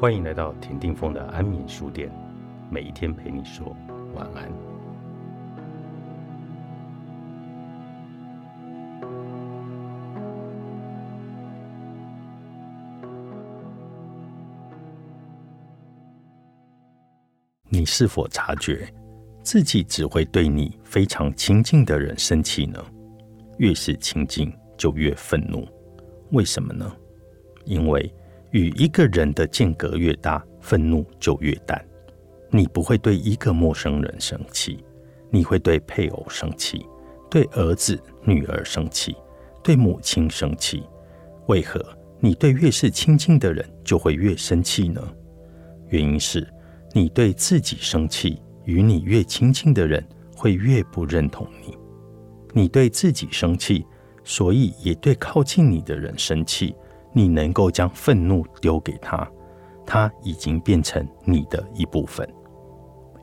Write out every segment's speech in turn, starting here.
欢迎来到田定峰的安眠书店，每一天陪你说晚安。你是否察觉自己只会对你非常亲近的人生气呢？越是亲近，就越愤怒。为什么呢？因为与一个人的间隔越大，愤怒就越淡。你不会对一个陌生人生气，你会对配偶生气，对儿子、女儿生气，对母亲生气。为何你对越是亲近的人就会越生气呢？原因是。你对自己生气，与你越亲近的人会越不认同你。你对自己生气，所以也对靠近你的人生气。你能够将愤怒丢给他，他已经变成你的一部分。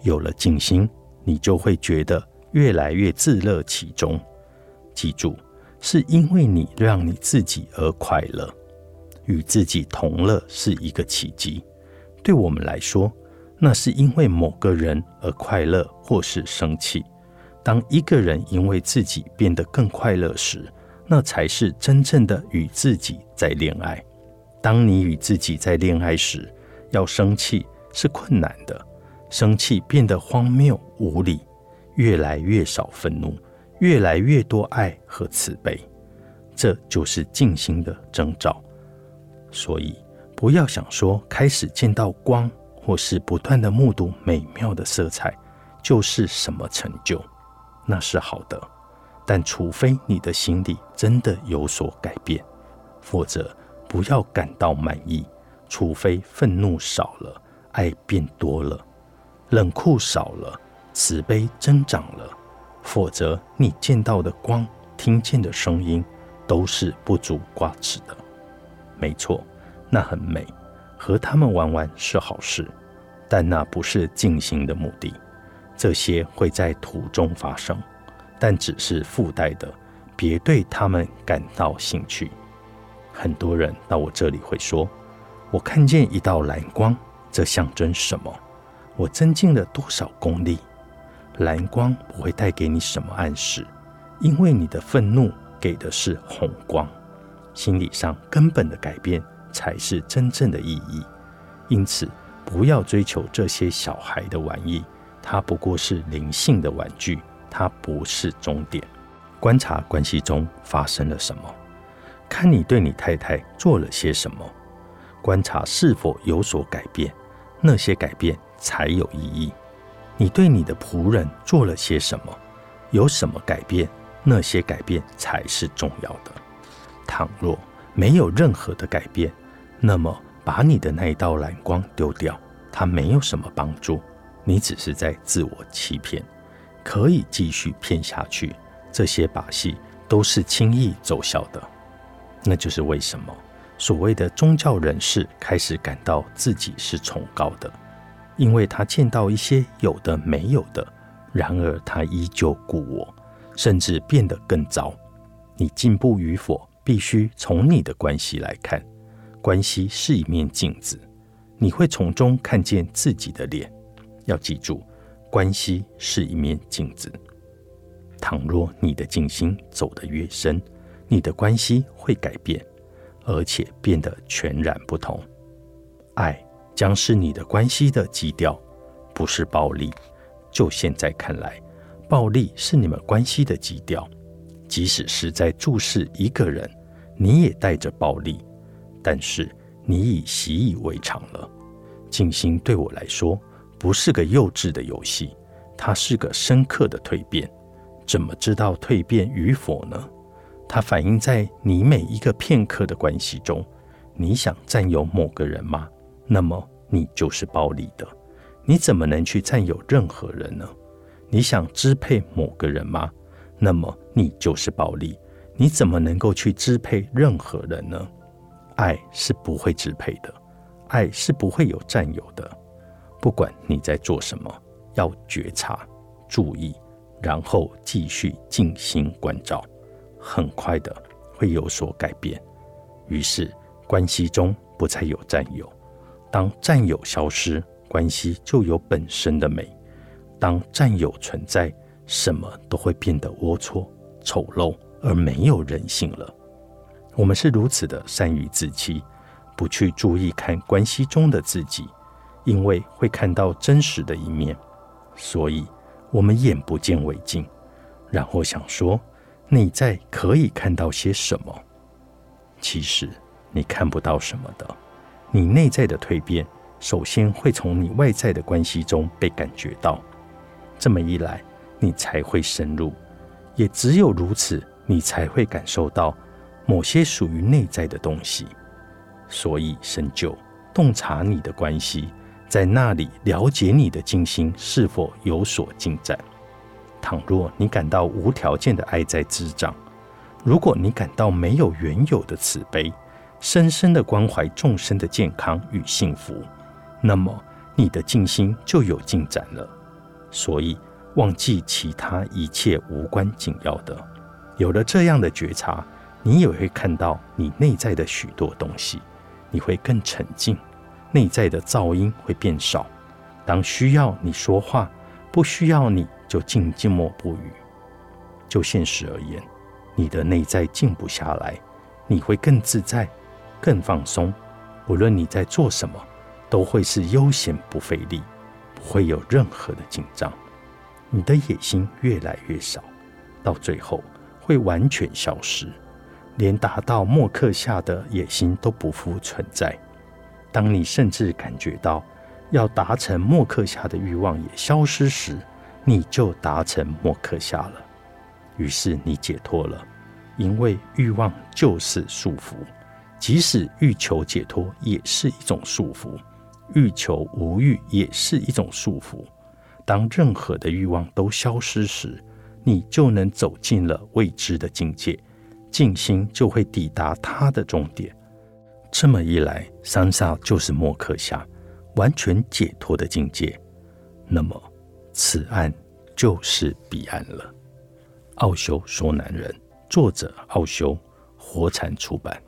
有了静心，你就会觉得越来越自乐其中。记住，是因为你让你自己而快乐，与自己同乐是一个奇迹。对我们来说。那是因为某个人而快乐，或是生气。当一个人因为自己变得更快乐时，那才是真正的与自己在恋爱。当你与自己在恋爱时，要生气是困难的，生气变得荒谬无理，越来越少愤怒，越来越多爱和慈悲。这就是静心的征兆。所以，不要想说开始见到光。或是不断的目睹美妙的色彩，就是什么成就，那是好的。但除非你的心里真的有所改变，否则不要感到满意。除非愤怒少了，爱变多了，冷酷少了，慈悲增长了，否则你见到的光、听见的声音都是不足挂齿的。没错，那很美。和他们玩玩是好事，但那不是静心的目的。这些会在途中发生，但只是附带的，别对他们感到兴趣。很多人到我这里会说：“我看见一道蓝光，这象征什么？我增进了多少功力？”蓝光不会带给你什么暗示，因为你的愤怒给的是红光，心理上根本的改变。才是真正的意义。因此，不要追求这些小孩的玩意，它不过是灵性的玩具，它不是终点。观察关系中发生了什么，看你对你太太做了些什么，观察是否有所改变，那些改变才有意义。你对你的仆人做了些什么，有什么改变，那些改变才是重要的。倘若没有任何的改变，那么，把你的那一道蓝光丢掉，它没有什么帮助。你只是在自我欺骗，可以继续骗下去。这些把戏都是轻易奏效的。那就是为什么所谓的宗教人士开始感到自己是崇高的，因为他见到一些有的没有的，然而他依旧故我，甚至变得更糟。你进步与否，必须从你的关系来看。关系是一面镜子，你会从中看见自己的脸。要记住，关系是一面镜子。倘若你的静心走得越深，你的关系会改变，而且变得全然不同。爱将是你的关系的基调，不是暴力。就现在看来，暴力是你们关系的基调。即使是在注视一个人，你也带着暴力。但是你已习以为常了。静心对我来说不是个幼稚的游戏，它是个深刻的蜕变。怎么知道蜕变与否呢？它反映在你每一个片刻的关系中。你想占有某个人吗？那么你就是暴力的。你怎么能去占有任何人呢？你想支配某个人吗？那么你就是暴力。你怎么能够去支配任何人呢？爱是不会支配的，爱是不会有占有的。不管你在做什么，要觉察、注意，然后继续静心关照，很快的会有所改变。于是关系中不再有占有。当占有消失，关系就有本身的美；当占有存在，什么都会变得龌龊、丑陋而没有人性了。我们是如此的善于自欺，不去注意看关系中的自己，因为会看到真实的一面，所以我们眼不见为净，然后想说内在可以看到些什么。其实你看不到什么的。你内在的蜕变，首先会从你外在的关系中被感觉到。这么一来，你才会深入，也只有如此，你才会感受到某些属于内在的东西。所以，深究、洞察你的关系，在那里了解你的静心是否有所进展。倘若你感到无条件的爱在滋长，如果你感到没有原有的慈悲，深深的关怀众生的健康与幸福，那么你的静心就有进展了。所以，忘记其他一切无关紧要的。有了这样的觉察，你也会看到你内在的许多东西，你会更沉静，内在的噪音会变少。当需要你说话，不需要你就静静默不语。就现实而言，你的内在静不下来，你会更自在。更放松，无论你在做什么，都会是悠闲不费力，不会有任何的紧张。你的野心越来越少，到最后会完全消失，连达到默克下的野心都不复存在。当你甚至感觉到要达成默克下的欲望也消失时，你就达成默克下了。于是你解脱了，因为欲望就是束缚。即使欲求解脱也是一种束缚，欲求无欲也是一种束缚。当任何的欲望都消失时，你就能走进了未知的境界，静心就会抵达它的终点。这么一来，三萨就是莫克夏，完全解脱的境界。那么，此岸就是彼岸了。奥修说：“男人。”作者：奥修，火产出版。